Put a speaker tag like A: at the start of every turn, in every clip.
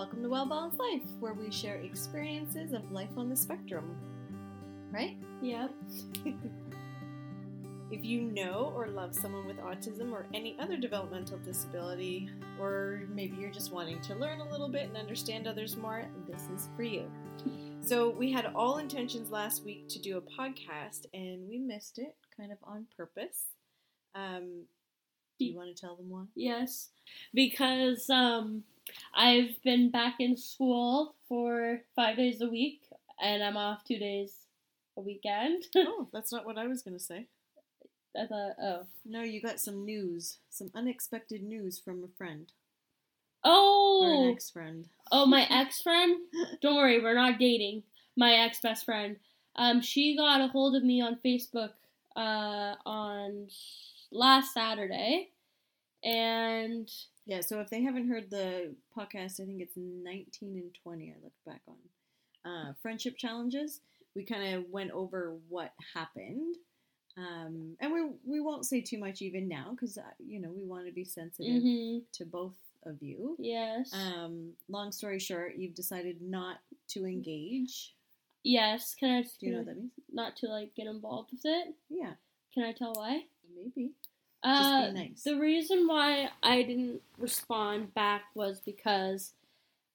A: Welcome to Well Balanced Life, where we share experiences of life on the spectrum. Right?
B: Yeah.
A: If you know or love someone with autism or any other developmental disability, or maybe you're just wanting to learn a little bit and understand others more, this is for you. So, we had all intentions last week to do a podcast, and we missed it kind of on purpose. Um, do you want to tell them why?
B: Yes. Because um, I've been back in school for five days a week, and I'm off two days a weekend.
A: oh, that's not what I was going to say.
B: I thought, oh.
A: No, you got some news, some unexpected news from a friend or
B: Oh!
A: an ex friend.
B: Oh, my ex friend? Don't worry, we're not dating. My ex best friend. Um, she got a hold of me on Facebook uh, on last Saturday, and
A: Yeah, so if they haven't heard the podcast, I think it's 19 and 20 I looked back on. Uh, friendship challenges. We kind of went over what happened. Um, and we, we won't say too much even now because, uh, you know, we want to be sensitive
B: mhm,
A: to both of you.
B: yes,
A: Um, long story short, you've decided not to engage.
B: yes. Can I?
A: Do you know what that means?
B: Not to like get involved with it.
A: Yeah,
B: Can I tell why?
A: maybe.
B: Uh,
A: nice.
B: The reason why I didn't respond back was because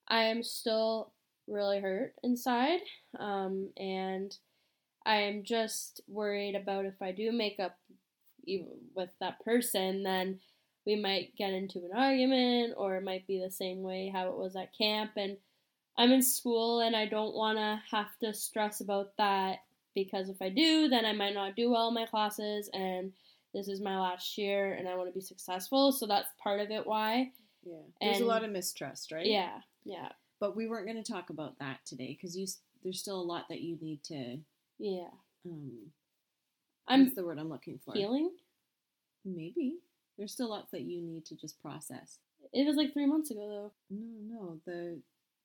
B: I am still really hurt inside, um, and I am just worried about if I do make up with that person, then we might get into an argument, or it might be the same way how it was at camp. And I'm in school, and I don't want to have to stress about that because if I do, then I might not do well in my classes, and this is my last year and I want to be successful. So that's part of it why.
A: Yeah. There's a lot of mistrust, right?
B: Yeah, yeah,
A: But we weren't going to talk about that today because you there's still a lot that you need to.
B: yeah.
A: Um,
B: I'm
A: the word I'm looking for?
B: healing.
A: Maybe there's still lots that you need to just process.
B: It was like three months ago though.
A: No, no, the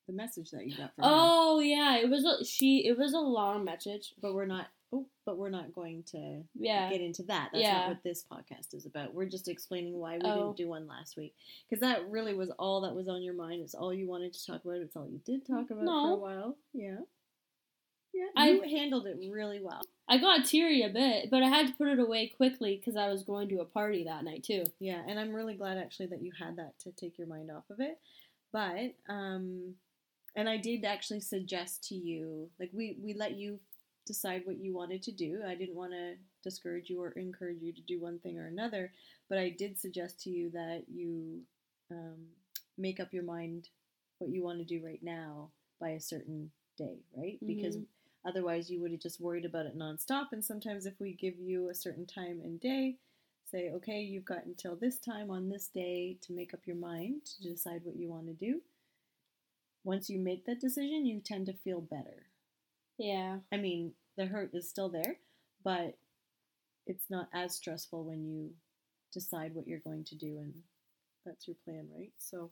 A: the message that you got from her.
B: Oh yeah, it was a, she. It was a long message.
A: But we're not. Oh, but we're not going to
B: Yeah,
A: get into that. That's
B: Yeah.
A: not what this podcast is about. We're just explaining why we
B: Oh.
A: didn't do one last week because that really was all that was on your mind. It's all you wanted to talk about. It's all you did talk about for a while. Yeah. Yeah,
B: I-
A: handled it really well.
B: I got teary a bit, but I had to put it away quickly because I was going to a party that night too.
A: Yeah, and I'm really glad actually that you had that to take your mind off of it. But um and I did actually suggest to you like we we let you decide what you wanted to do. I didn't want to discourage you or encourage you to do one thing or another, but I did suggest to you that you um, make up your mind what you want to do right now by a certain day, right? Because
B: Mhm.
A: otherwise you would have just worried about it nonstop. And sometimes if we give you a certain time and day, say, okay, you've got until this time on this day to make up your mind to decide what you want to do. Once you make that decision, you tend to feel better.
B: Yeah,
A: I mean, the hurt is still there, but it's not as stressful when you decide what you're going to do and that's your plan, right? So,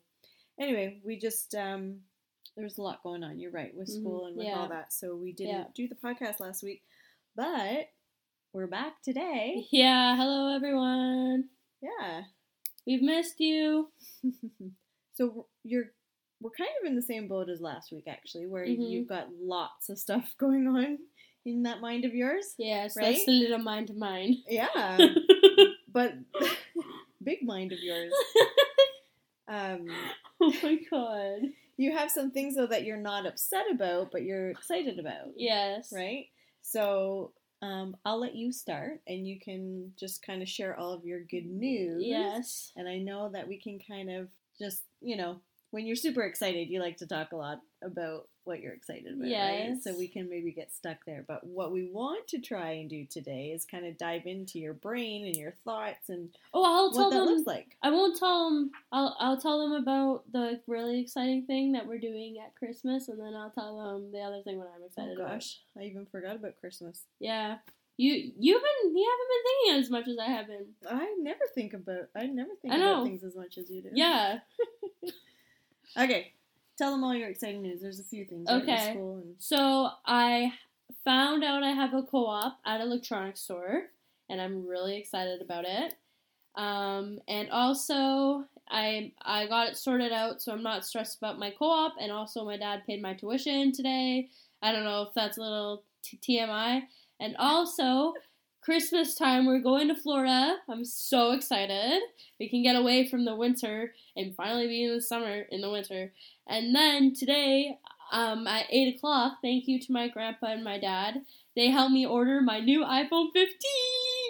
A: anyway, we just um there's a lot going on. You're right with
B: Mhm.
A: school and with
B: Yeah.
A: all that. So we didn't
B: Yeah.
A: do the podcast last week, but we're back today.
B: yeah. Hello everyone.
A: Yeah.
B: We've missed you.
A: so you're we're kind of in the same boat as last week actually, where
B: Mhm.
A: you've got lots of stuff going on in that mind of yours.
B: Yes,
A: Right?
B: that's a little mind to mind.
A: Yeah. but big mind of yours. Um,
B: oh my god.
A: you have some things though that you're not upset about, but you're excited about,
B: Yes.
A: right? So um, I'll let you start, and you can just kind of share all of your good news.
B: Yes.
A: And I know that we can kind of just, you know, when you're super excited, you like to talk a lot about what you're excited about, right?
B: Yes.
A: So we can maybe get stuck there. But what we want to try and do today is kind of dive into your brain and your thoughts and
B: Oh, I'll tell
A: that
B: them.
A: looks like.
B: I won't tell them. I'll I'll tell them about the really exciting thing that we're doing at Christmas, and then I'll tell them the other thing when I'm
A: Oh
B: excited. about.
A: gosh, I even forgot about Christmas.
B: Yeah. You you've been you haven't been thinking as much as I have been.
A: I never think about I never think
B: I
A: about things as much as you do.
B: Yeah.
A: Okay. Tell them all your exciting news. There's a few things.
B: Okay.
A: And
B: So I found out I have a co-op at electronics store, and I'm really excited about it. Um, and also, I I got it sorted out, so I'm not stressed about my co-op. And also, my dad paid my tuition today. I don't know if that's a little t- TMI. And also, Christmas time, we're going to Florida. I'm so excited. We can get away from the winter and finally be in the summer in the winter. And then today, um, at eight o'clock, thank you to my grandpa and my dad. They helped me order my new iPhone 15.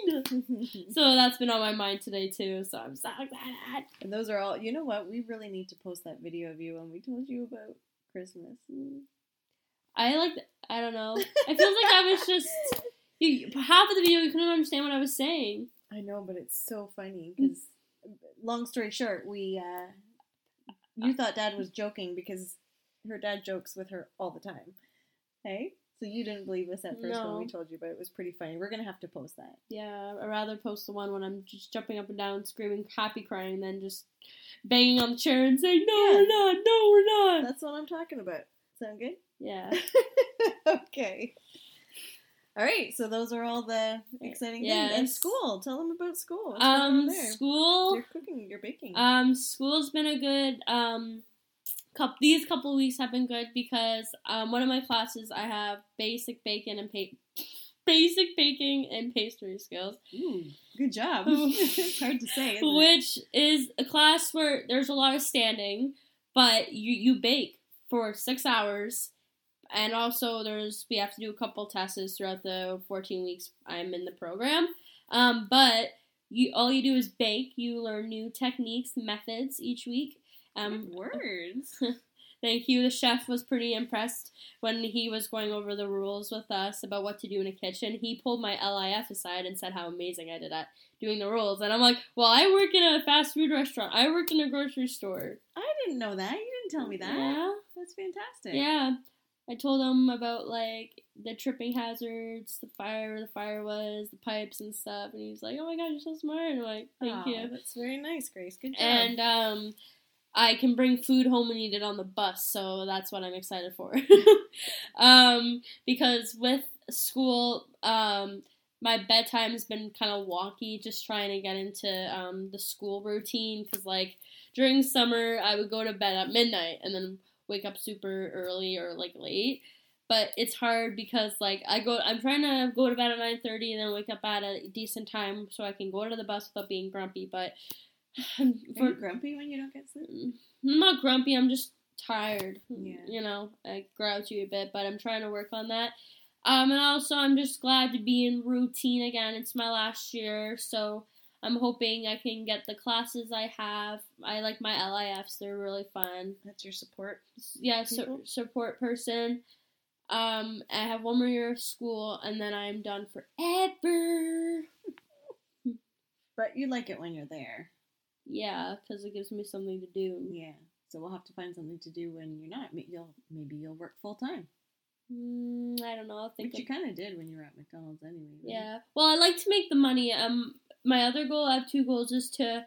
B: So that's been on my mind today too. So I'm so excited.
A: and those are all. You know what? We really need to post that video of you when we told you about Christmas.
B: I like. I don't know. It feels like I was just. You, half of the video, you couldn't understand what I was saying.
A: I know, but it's so funny because, long story short, we uh, you thought Dad was joking because her dad jokes with her all the time. Hey, so you didn't believe us at first
B: No.
A: when we told you, but it was pretty funny. We're gonna have to post that.
B: Yeah, I'd rather post the one when I'm just jumping up and down, screaming, happy crying, than just banging on the chair and saying, "No,
A: Yeah.
B: we're not. No, we're not."
A: That's what I'm talking about. Sound good?
B: Yeah.
A: okay. All right, so those are all the exciting things. And school. Tell them about school. What's
B: Um,
A: there?
B: school.
A: You're cooking. You're baking.
B: Um, school's been a good um, couple. These couple weeks have been good because um, one of my classes I have basic bacon and pa- basic baking and pastry skills,
A: Ooh, good job. It's hard to say.
B: Which is a class where there's a lot of standing, but you you bake for six hours. And also, there's we have to do a couple tests throughout the 14 weeks I'm in the program. Um, but you all you do is bake. You learn new techniques, methods each week. Um,
A: words.
B: Thank you. The chef was pretty impressed when he was going over the rules with us about what to do in a kitchen. He pulled my LIF aside and said how amazing I did at doing the rules. And I'm like, well, I work in a fast food restaurant. I work in a grocery store.
A: I didn't know that. You didn't tell me that.
B: Yeah.
A: That's fantastic.
B: Yeah. I told him about like the tripping hazards, the fire, where the fire was, the pipes and stuff, and he's like, "Oh my god, you're so smart!" And I'm like, "Thank you."
A: That's very nice, Grace. Good job.
B: and um, I can bring food home and eat it on the bus, so that's what I'm excited for. um, because with school, um, my bedtime's been kind of wonky, just trying to get into um, the school routine. Because like during summer, I would go to bed at midnight and then wake up super early or like late. But it's hard because like I go, I'm trying to go to bed at nine thirty and then wake up at a decent time so I can go to the bus without being grumpy. But
A: Are
B: for,
A: you grumpy when you don't get sleep?
B: I'm not grumpy. I'm just tired.
A: Yeah.
B: You know, I grouchy a bit, but I'm trying to work on that. Um, and also, I'm just glad to be in routine again. It's my last year, so I'm hoping I can get the classes I have. I like my LIFs; they're really fun.
A: That's your support.
B: Yeah, su- support person. Um, I have one more year of school, and then I'm done forever.
A: But you like it when you're there.
B: Yeah, because it gives me something to do.
A: Yeah. So we'll have to find something to do when you're not. Maybe you'll maybe you'll work full time,
B: Mm, I don't know. I'll think
A: which you kind of did when you were at McDonald's anyway. right?
B: Yeah. Well, I like to make the money. Um, my other goal, I have two goals, is to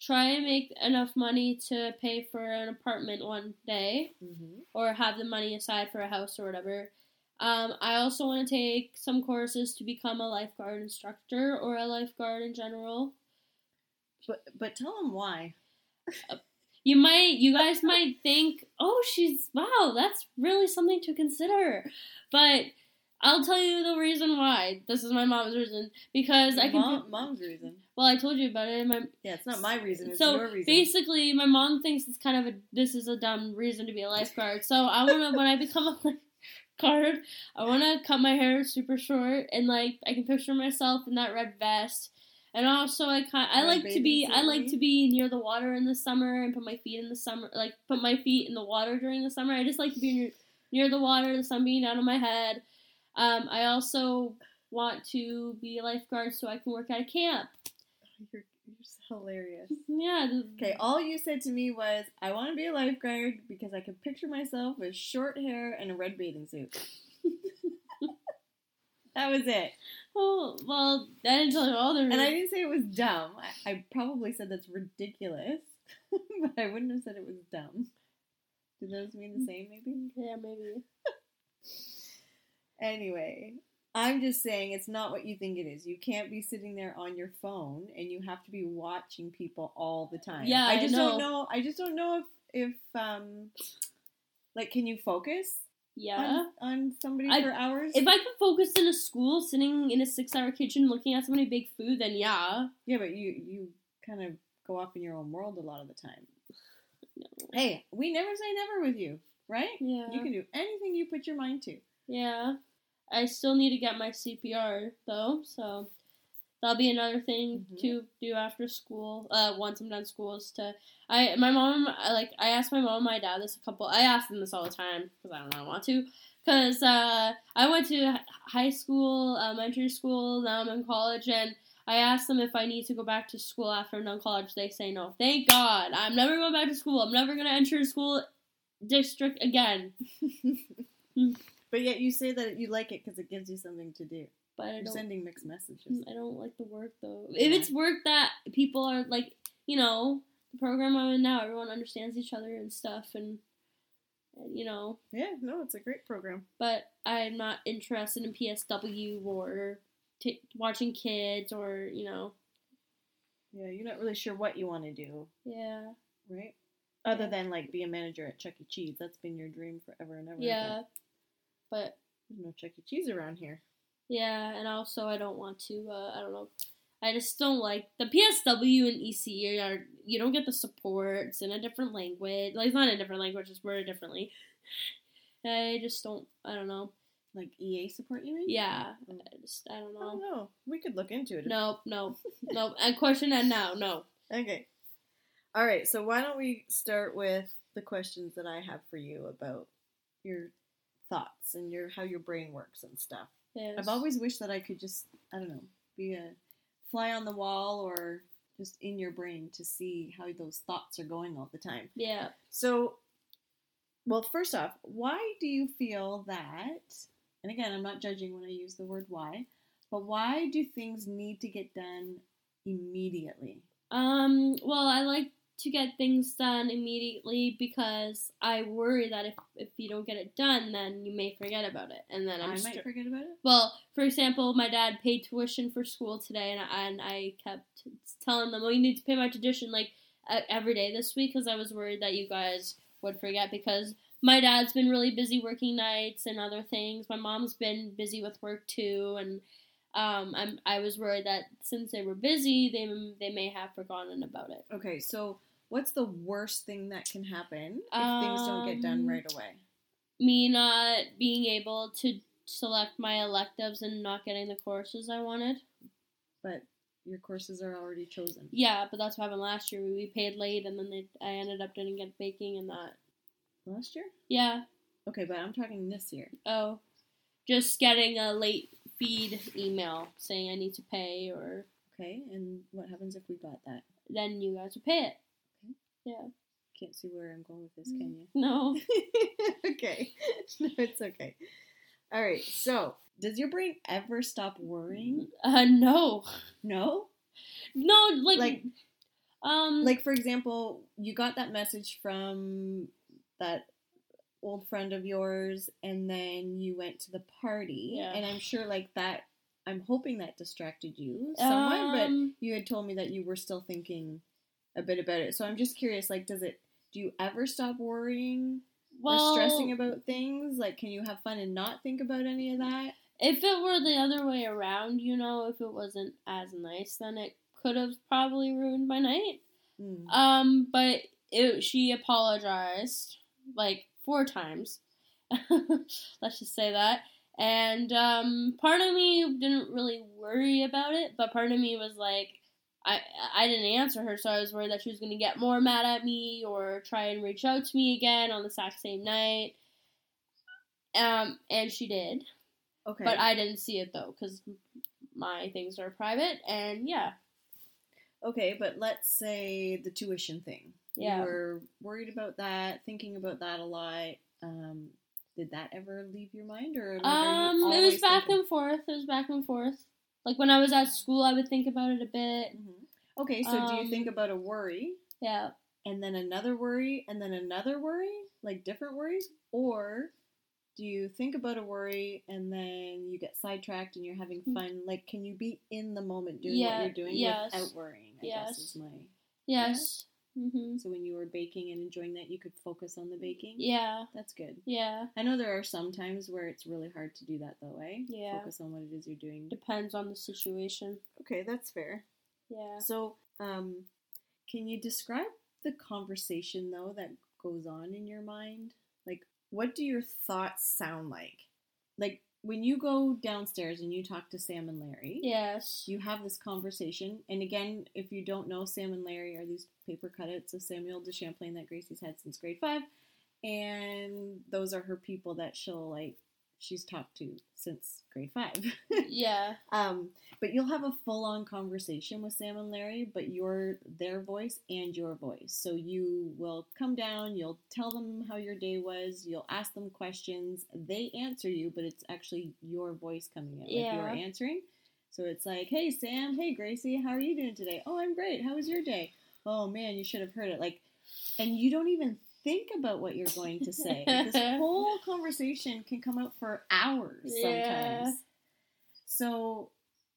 B: try and make enough money to pay for an apartment one day,
A: Mhm.
B: or have the money aside for a house or whatever. Um, I also want to take some courses to become a lifeguard instructor or a lifeguard in general.
A: But but tell them why.
B: You might, you guys might think, oh, she's, wow, that's really something to consider. But I'll tell you the reason why. This is my mom's reason. Because I can.
A: Mom, mom's reason.
B: Well, I told you about it. My
A: Yeah, it's not my reason. It's
B: so
A: your reason.
B: basically, my mom thinks it's kind of a this is a dumb reason to be a lifeguard. So I want to when I become a lifeguard, I want to cut my hair super short and like I can picture myself in that red vest. And also, I kind I like to be I like to be near the water in the summer and put my feet in the summer like put my feet in the water during the summer. I just like to be near, near the water, the sun being down on my head. Um, I also want to be a lifeguard so I can work at a camp.
A: You're, you're just hilarious.
B: Yeah.
A: Okay, all you said to me was, I want to be a lifeguard because I can picture myself with short hair and a red bathing suit. that was it.
B: Oh well, I didn't tell you all the
A: And I didn't say it was dumb. I, I probably said that's ridiculous, but I wouldn't have said it was dumb. Do those mean the same, maybe?
B: Yeah, maybe.
A: Anyway, I'm just saying it's not what you think it is. You can't be sitting there on your phone and you have to be watching people all the time.
B: Yeah,
A: I
B: I
A: just
B: know.
A: don't know. I just don't know if if um like can you focus
B: Yeah.
A: on, on somebody
B: I-
A: for hours?
B: If I could focus in a school, sitting in a six-hour kitchen, looking at somebody bake food, then yeah.
A: yeah, but you you kind of go off in your own world a lot of the time.
B: No.
A: Hey, we never say never with you, right?
B: Yeah.
A: You can do anything you put your mind to.
B: Yeah. I still need to get my CPR though, so that'll be another thing
A: Mhm.
B: to do after school. Uh, once I'm done school is to I my mom I, like I asked my mom and my dad this a couple. I ask them this all the time because I don't know I want to. Because uh, I went to high school, elementary school, now I'm in college, and I asked them if I need to go back to school after I'm done college. They say no. Thank God. I'm never going back to school. I'm never going to enter a school district again.
A: But yet you say that you like it because it gives you something to do.
B: But I
A: You're sending mixed messages.
B: I don't like the work though. If it's work that people are like, you know, the program I'm in now, everyone understands each other and stuff, and, and you know.
A: Yeah, no, it's a great program.
B: But I'm not interested in PSW or t- watching kids or you know,
A: Yeah, you're not really sure what you want to do,
B: yeah,
A: right? Other
B: Yeah.
A: than like be a manager at Chuck E. Cheese. That's been your dream forever and ever.
B: Yeah. But
A: There's no Chuck E. Cheese around here.
B: yeah, and also I don't want to. Uh, I don't know. I just don't like the PSW and EC are you don't get the support. It's in a different language. Like it's not in a different language. It's worded differently. I just don't. I don't know.
A: Like EA support, you mean?
B: Yeah,
A: Mm.
B: I just I don't
A: I don't
B: know.
A: know. We could look into it.
B: Nope, nope, nope. And question that now. No.
A: Okay. All right. So why don't we start with the questions that I have for you about your thoughts and your how your brain works and stuff.
B: Yes.
A: I've always wished that I could just I don't know be a fly on the wall or just in your brain to see how those thoughts are going all the time.
B: Yeah.
A: So, well, first off, why do you feel that? And again, I'm not judging when I use the word why, but why do things need to get done immediately?
B: Um. Well, I like to get things done immediately because I worry that if if you don't get it done, then you may forget about it, and then I'm
A: I
B: str-
A: might forget about it.
B: Well, for example, my dad paid tuition for school today, and I, and I kept telling them, "Well, you need to pay my tuition like e- every day this week," because I was worried that you guys would forget. Because my dad's been really busy working nights and other things. My mom's been busy with work too, and um, I'm I was worried that since they were busy, they they may have forgotten about it.
A: Okay, so what's the worst thing that can happen if things don't get done
B: Um,
A: right away?
B: Me not being able to select my electives and not getting the courses I wanted.
A: But your courses are already chosen.
B: Yeah, but that's what happened last year. We paid late, and then they, I ended up didn't get baking and that.
A: Last year?
B: Yeah.
A: Okay, but I'm talking this year.
B: Oh, just getting a late feed email saying I need to pay, or
A: Okay, and what happens if we got that?
B: then you guys would pay it. Okay. Yeah.
A: Can't see where I'm going with this, can you?
B: No.
A: okay. No, it's okay. All right. So, does your brain ever stop worrying?
B: Uh, no.
A: No.
B: No, like,
A: Like,
B: um,
A: like for example, you got that message from that old friend of yours, and then you went to the party,
B: Yeah.
A: and I'm sure like that. I'm hoping that distracted you somewhat, but
B: um,
A: you had told me that you were still thinking a bit about it. So I'm just curious. Like, does it? Do you ever stop worrying?
B: well,
A: or stressing about things? Like, can you have fun and not think about any of that?
B: If it were the other way around, you know, if it wasn't as nice, then it could have probably ruined my night.
A: Mm.
B: Um, but it, she apologized like four times. Let's just say that. And um, part of me didn't really worry about it, but part of me was like, I I didn't answer her, so I was worried that she was gonna get more mad at me or try and reach out to me again on the exact same night. Um, and she did,
A: Okay.
B: but I didn't see it though, because my things are private. And yeah,
A: okay, but let's say the tuition thing.
B: Yeah.
A: You were worried about that, thinking about that a lot. Um, did that ever leave your mind, or like,
B: Um, it was back
A: thinking-
B: and forth. It was back and forth. Like when I was at school, I would think about it a bit.
A: Mhm. Okay, so do you
B: Um,
A: think about a worry
B: Yeah.
A: and then another worry and then another worry, like different worries, or do you think about a worry and then you get sidetracked and you're having fun? Like, can you be in the moment doing.
B: Yeah,
A: what you're doing
B: yes.
A: without worrying? I
B: Yes.
A: guess is my.
B: Yes. hmm
A: So when you were baking and enjoying that, you could focus on the baking.
B: Yeah.
A: That's good.
B: Yeah.
A: I know there are some times where it's really hard to do that though, eh?
B: Yeah.
A: Focus on what it is you're doing.
B: Depends on the situation.
A: Okay, that's fair.
B: Yeah.
A: So, um, can you describe the conversation though that goes on in your mind? What do your thoughts sound like? Like when you go downstairs and you talk to Sam and Larry,
B: Yes.
A: you have this conversation. And again, if you don't know, Sam and Larry are these paper cutouts of Samuel de Champlain that Gracie's had since grade five, and those are her people that she'll like. She's talked to since grade five.
B: Yeah.
A: Um, but you'll have a full on conversation with Sam and Larry, but you're their voice and your voice. So you will come down, you'll tell them how your day was, you'll ask them questions. They answer you, but it's actually your voice coming. Like
B: Yeah.
A: you're answering. So it's like, hey, Sam, hey, Gracie, how are you doing today? Oh, I'm great. How was your day? Oh, man, you should have heard it. Like, and you don't even think about what you're going to say. this whole conversation can come out for hours
B: Yeah.
A: sometimes. So,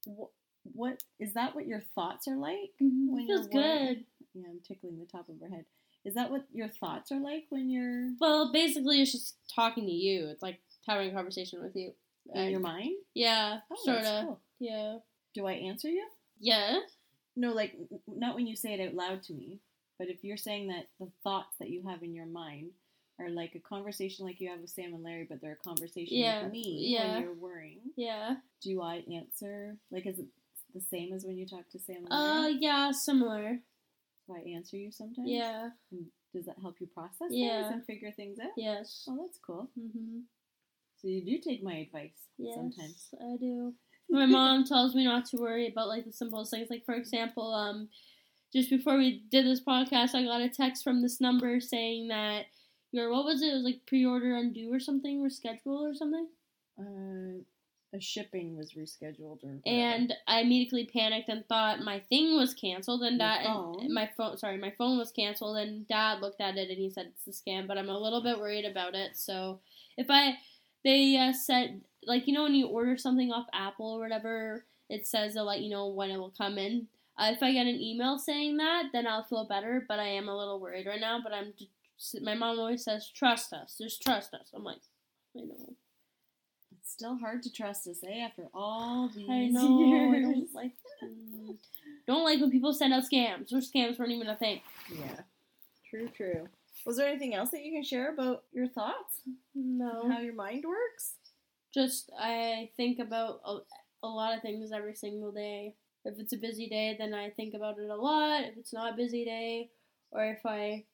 A: wh- what is that? What your thoughts are like
B: Mhm.
A: when
B: Feels
A: you're
B: good.
A: Yeah, I'm tickling the top of her head. Is that what your thoughts are like when you're
B: Well, basically, it's just talking to you. It's like having a conversation with you.
A: in your mind?
B: Yeah.
A: Oh,
B: sort of.
A: cool.
B: Yeah.
A: Do I answer you?
B: Yeah.
A: No, like not when you say it out loud to me, but if you're saying that the thoughts that you have in your mind are like a conversation like you have with Sam and Larry, but they're a conversation
B: Yeah,
A: with me
B: yeah.
A: when you're worrying.
B: Yeah.
A: Do I answer like is it the same as when you talk to Sam and
B: Uh,
A: Larry?
B: yeah, similar.
A: Do I answer you sometimes?
B: Yeah.
A: And does that help you process
B: Yeah.
A: things and figure things out?
B: Yes.
A: Oh, that's cool.
B: Mm-hmm.
A: So you do take my advice
B: Yes,
A: sometimes.
B: I do. My mom tells me not to worry about like the simplest things. Like for example, um, just before we did this podcast, I got a text from this number saying that your what was it? It was like pre-order undue or something, or schedule or something.
A: Uh, a shipping was rescheduled or whatever.
B: And I immediately panicked and thought my thing was canceled. And
A: Your
B: dad,
A: phone?
B: and my phone, sorry, my phone was canceled. And dad looked at it and he said it's a scam. But I'm a little bit worried about it. So if I, they uh, said like you know when you order something off Apple or whatever, it says they'll let you know when it will come in. Uh, if I get an email saying that, then I'll feel better. But I am a little worried right now. But I'm, just, my mom always says trust us, just trust us. I'm like, I know.
A: it's still hard to trust us, eh? After all these
B: I know. I don't like. don't like when people send out scams. Or scams weren't even a thing.
A: Yeah. True, true. Was there anything else that you can share about your thoughts?
B: No.
A: How your mind works?
B: Just I think about a, a lot of things every single day. If it's a busy day, then I think about it a lot. If it's not a busy day, or if I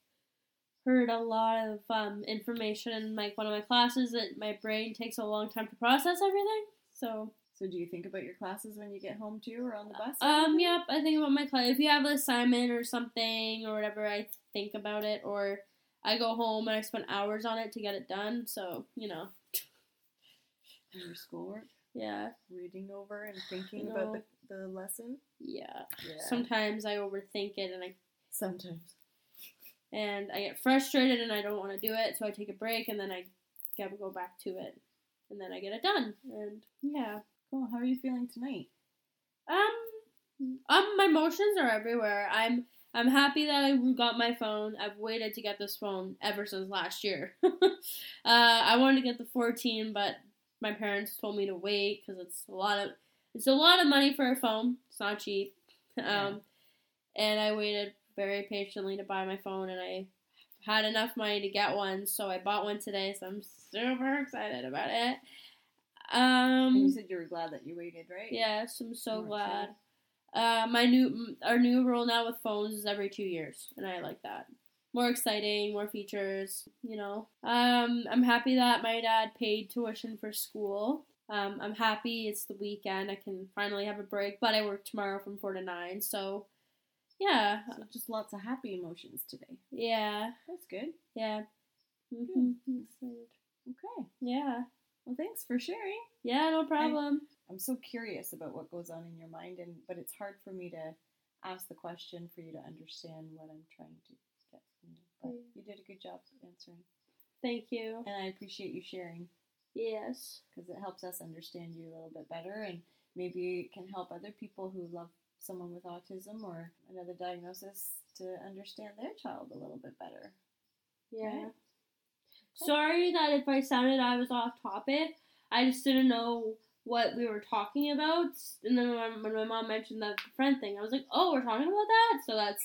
B: heard a lot of um, information in like one of my classes that my brain takes a long time to process everything. So
A: So do you think about your classes when you get home too or on the bus?
B: Um, yep, I think about my class. If you have an assignment or something or whatever, I think about it. Or I go home and I spend hours on it to get it done. So, you know,
A: And your schoolwork?
B: yeah,
A: Reading over and thinking about the, the lesson?
B: yeah.
A: Yeah.
B: Sometimes I overthink it and I
A: Sometimes.
B: and I get frustrated and I don't want to do it, so I take a break and then I gotta go back to it, and then I get it done. And yeah,
A: Cool. How are you feeling tonight?
B: Um, um, my emotions are everywhere. I'm I'm happy that I got my phone. I've waited to get this phone ever since last year. uh, I wanted to get the 14, but my parents told me to wait because it's a lot of it's a lot of money for a phone. It's not cheap. Um,
A: Yeah.
B: and I waited very patiently to buy my phone, and I had enough money to get one, so I bought one today. So I'm super excited about it. Um,
A: you said you were glad that you waited, right?
B: Yes, I'm so glad. Uh, my new our new rule now with phones is every two years, and I like that. More exciting, more features. You know, um, I'm happy that my dad paid tuition for school. Um, I'm happy it's the weekend. I can finally have a break, but I work tomorrow from four to nine. So, yeah,
A: So just lots of happy emotions today.
B: yeah,
A: That's good.
B: yeah. hmm Excited.
A: Okay.
B: Yeah,
A: Well, thanks for sharing.
B: yeah, no problem.
A: I'm so curious about what goes on in your mind, and but it's hard for me to ask the question for you to understand what I'm trying to get from you. But you did a good job answering,
B: Thank you.
A: and I appreciate you sharing.
B: Yes.
A: because it helps us understand you a little bit better and maybe it can help other people who love someone with autism or another diagnosis to understand their child a little bit better.
B: Yeah.
A: Right.
B: Sorry that if I sounded I was off topic. I just didn't know what we were talking about. And then when, when my mom mentioned the friend thing, I was like, oh, we're talking about that? So that's,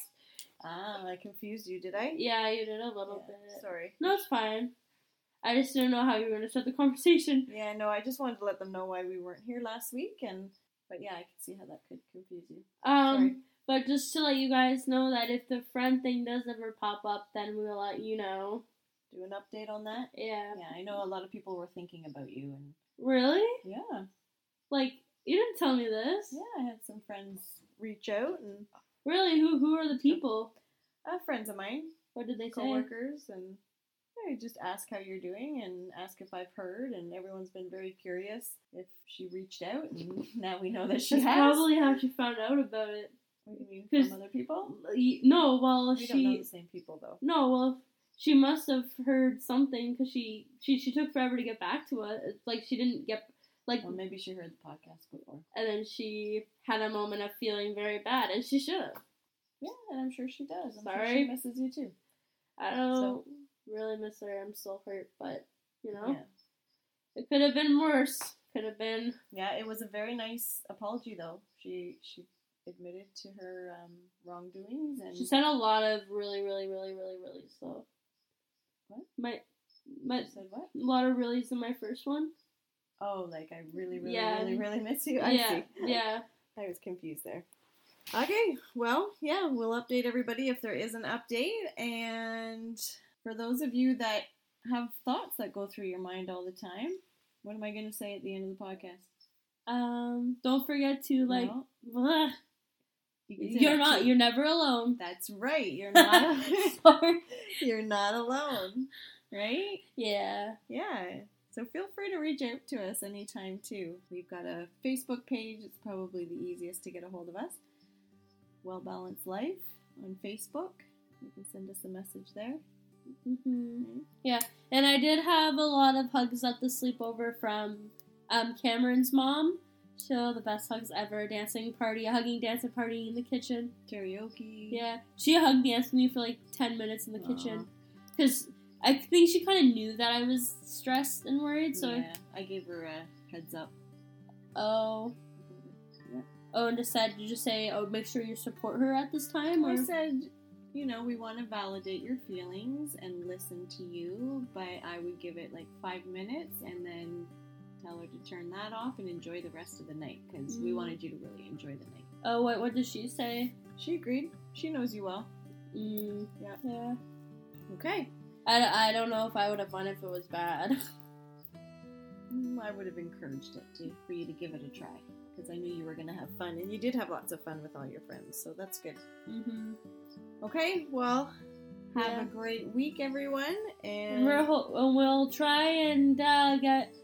A: Ah, I confused you, did I?
B: yeah, you did a little
A: Yeah,
B: bit.
A: Sorry.
B: No, it's fine. I just don't know how you were going to start the conversation.
A: Yeah, no, I just wanted to let them know why we weren't here last week and but yeah, I can see how that could confuse you.
B: Um,
A: Sorry.
B: but just to let you guys know that if the friend thing does ever pop up, then we'll let you know.
A: Do an update on that?
B: Yeah.
A: Yeah, I know a lot of people were thinking about you and
B: Really?
A: yeah.
B: Like, you didn't tell me this.
A: Yeah, I had some friends reach out and
B: Really? Who who are the people?
A: uh, friends of mine,
B: What did they say?
A: coworkers, and I just ask how you're doing and ask if I've heard. And everyone's been very curious if she reached out, and now we know that she
B: That's
A: has.
B: probably how she found out about it.
A: What do you mean
B: 'Cause-
A: from other people?
B: No, well,
A: We don't know
B: she
A: the same people though.
B: no, well, she must have heard something because she she she took forever to get back to us. It's like she didn't get like,
A: Well, maybe she heard the podcast before.
B: and then she had a moment of feeling very bad, and she should have.
A: Yeah, and I'm sure she does. I'm sure
B: Sorry.
A: she misses you too.
B: I don't really miss her. I'm still hurt, but you know,
A: Yeah.
B: it could have been worse. Could have been.
A: Yeah, it was a very nice apology though. She she admitted to her um, wrongdoings and
B: She said a lot of really, really, really, really, really slow.
A: What?
B: My my
A: She said what?
B: a lot of reallys in my first one.
A: Oh, like I really, really,
B: Yeah.
A: really, really miss you. I
B: yeah,
A: see.
B: yeah.
A: I was confused there. Okay, well, yeah, we'll update everybody if there is an update. And for those of you that have thoughts that go through your mind all the time, what am I going to say at the end of the podcast?
B: Um, don't forget to like.
A: No? You
B: You're not. You're never alone.
A: That's right. You're not.
B: Sorry.
A: you're not alone, right?
B: Yeah.
A: Yeah. So feel free to reach out to us anytime too. We've got a Facebook page. It's probably the easiest to get a hold of us. Well Balanced Life on Facebook. You can send us a message there.
B: Hmm Yeah, and I did have a lot of hugs at the sleepover from um, Cameron's mom. So the best hugs ever. Dancing party, a hugging dancing party in the kitchen.
A: Karaoke.
B: Yeah, she hugged danced with me for like ten minutes in the
A: Aw.
B: kitchen because I think she kind of knew that I was stressed and worried. So
A: yeah, I gave her a heads up.
B: oh,
A: Yeah.
B: oh, and just said, did you just say, oh, make sure you support her at this time? Or
A: I said, you know, we want to validate your feelings and listen to you, but I would give it like five minutes and then tell her to turn that off and enjoy the rest of the night because we
B: Mm.
A: wanted you to really enjoy the night.
B: oh, what what did she say?
A: She agreed. She knows you well.
B: Mm,
A: Yeah.
B: yeah.
A: Okay.
B: I, I don't know if I would have won if it was bad.
A: Mm, I would have encouraged it to, for you to give it a try because I knew you were going to have fun and you did have lots of fun with all your friends, so that's good.
B: mm-hmm.
A: Okay, well, have
B: Yeah.
A: a great week, everyone,
B: And
A: and
B: we're ho- and we'll try and uh, get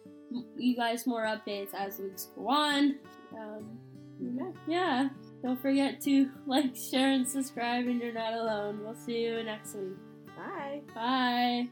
B: you guys more updates as weeks go on. Um,
A: Okay.
B: yeah, don't forget to like, share, and subscribe. And you're not alone. We'll see you next week.
A: bye.
B: Bye.